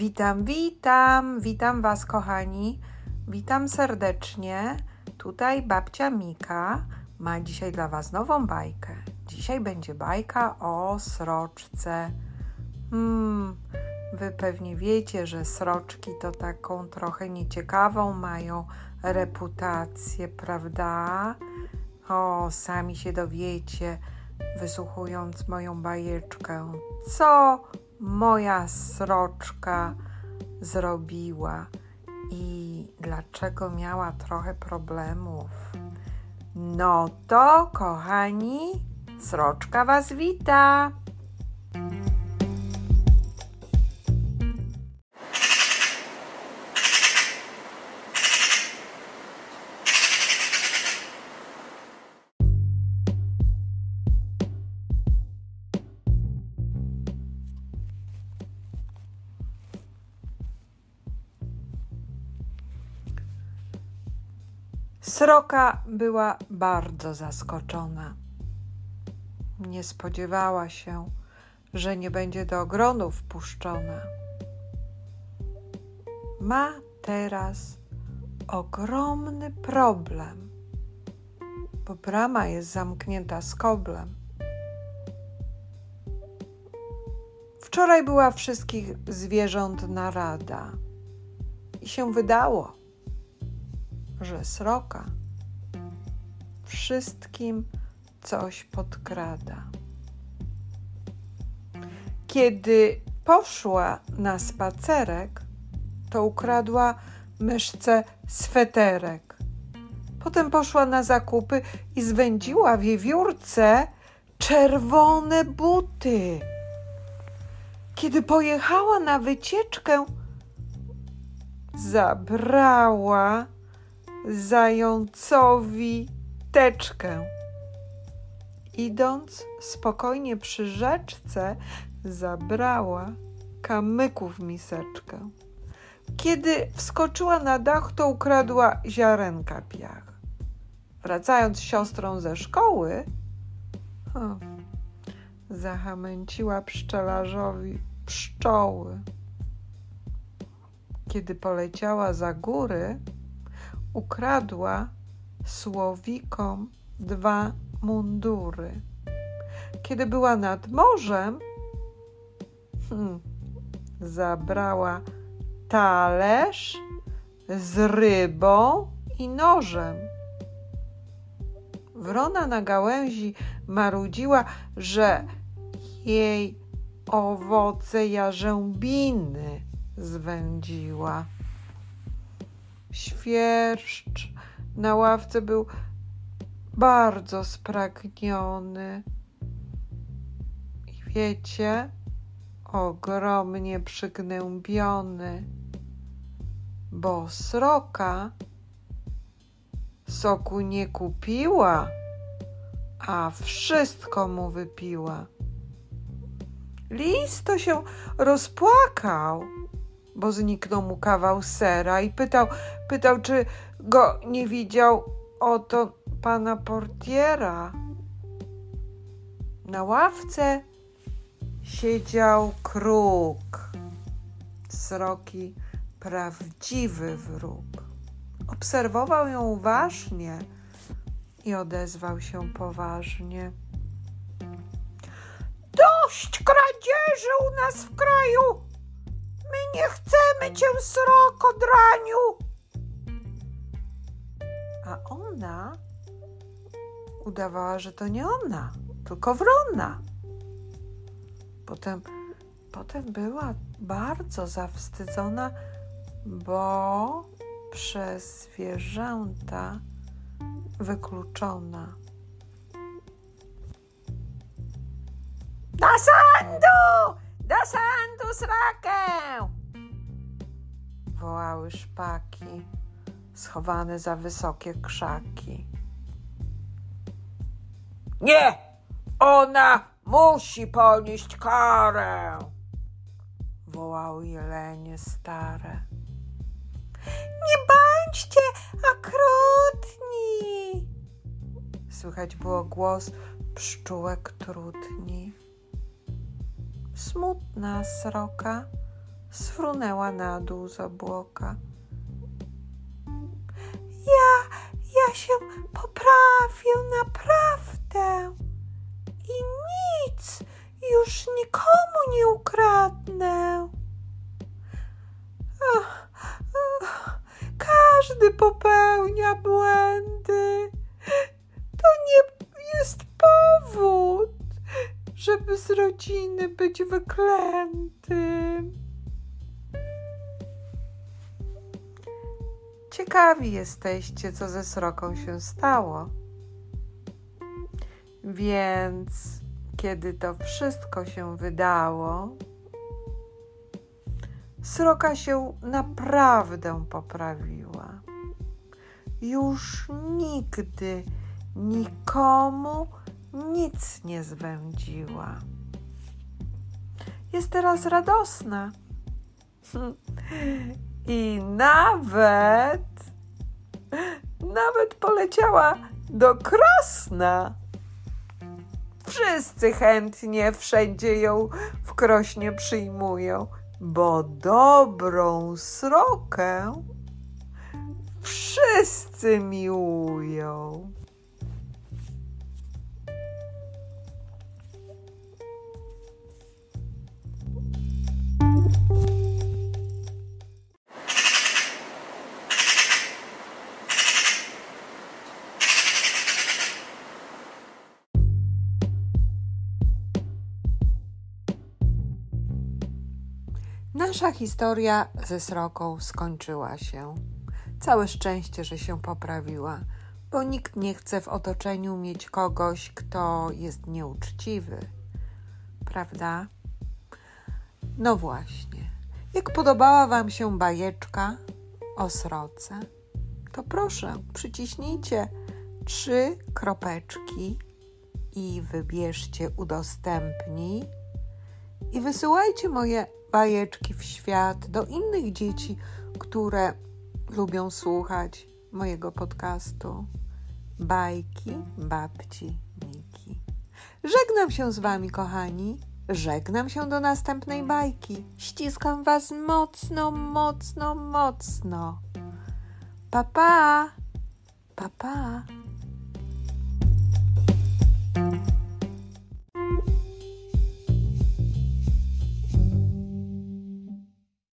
Witam, witam, witam Was, kochani. Witam serdecznie. Tutaj babcia Mika ma dzisiaj dla Was nową bajkę. Dzisiaj będzie bajka o sroczce. Hmm, Wy pewnie wiecie, że sroczki to taką trochę nieciekawą mają reputację, prawda? O, sami się dowiecie, wysłuchując moją bajeczkę. Co moja sroczka zrobiła i dlaczego miała trochę problemów. No to, kochani, sroczka Was wita. Sroka była bardzo zaskoczona. Nie spodziewała się, że nie będzie do ogronu wpuszczona. Ma teraz ogromny problem, bo brama jest zamknięta skoblem. Wczoraj była wszystkich zwierząt narada i się wydało, że sroka wszystkim coś podkrada. Kiedy poszła na spacerek, to ukradła myszce sweterek. Potem poszła na zakupy i zwędziła wiewiórce czerwone buty. Kiedy pojechała na wycieczkę, zabrała zającowi teczkę. Idąc spokojnie przy rzeczce, zabrała kamyków miseczkę. Kiedy wskoczyła na dach, to ukradła ziarenka piach. Wracając siostrą ze szkoły, o, zahamęciła pszczelarzowi pszczoły. Kiedy poleciała za góry, ukradła słowikom dwa mundury. Kiedy była nad morzem, hmm, zabrała talerz z rybą i nożem. Wrona na gałęzi marudziła, że jej owoce jarzębiny zwędziła. Świerszcz na ławce był bardzo spragniony. I wiecie, ogromnie przygnębiony, bo sroka soku nie kupiła, a wszystko mu wypiła. Lis to się rozpłakał bo zniknął mu kawał sera i pytał, pytał, czy go nie widział oto pana portiera. Na ławce siedział kruk, sroki prawdziwy wróg. Obserwował ją uważnie i odezwał się poważnie. Dość kradzieży u nas w kraju! My nie chcemy cię, sroko, draniu. A ona udawała, że to nie ona, tylko wrona. Potem, potem była bardzo zawstydzona, bo przez zwierzęta wykluczona. Da sandu! Da sandu srakę! Wołały szpaki, schowane za wysokie krzaki. Nie! Ona musi ponieść karę! Wołały jelenie stare. Nie bądźcie okrutni! Słychać było głos pszczółek trudni smutna sroka sfrunęła na dół z obłoka. Ja, ja się poprawię naprawdę i nic już nikomu nie ukradnę. Ach, ach, każdy popełnia błędy. Żeby z rodziny być wyklętym. Ciekawi jesteście, co ze sroką się stało. Więc kiedy to wszystko się wydało, sroka się naprawdę poprawiła. Już nigdy nikomu nic nie zwędziła. Jest teraz radosna. I nawet, nawet poleciała do Krosna. Wszyscy chętnie wszędzie ją w Krośnie przyjmują, bo dobrą srokę wszyscy miłują. Nasza historia ze sroką skończyła się. Całe szczęście, że się poprawiła, bo nikt nie chce w otoczeniu mieć kogoś, kto jest nieuczciwy. Prawda? No właśnie. Jak podobała Wam się bajeczka o sroce, to proszę, przyciśnijcie trzy kropeczki i wybierzcie udostępnij i wysyłajcie moje bajeczki w świat do innych dzieci, które lubią słuchać mojego podcastu. Bajki babci Niki. Żegnam się z Wami, kochani. Żegnam się do następnej bajki. Ściskam Was mocno, mocno, mocno. Pa, pa. Pa, pa.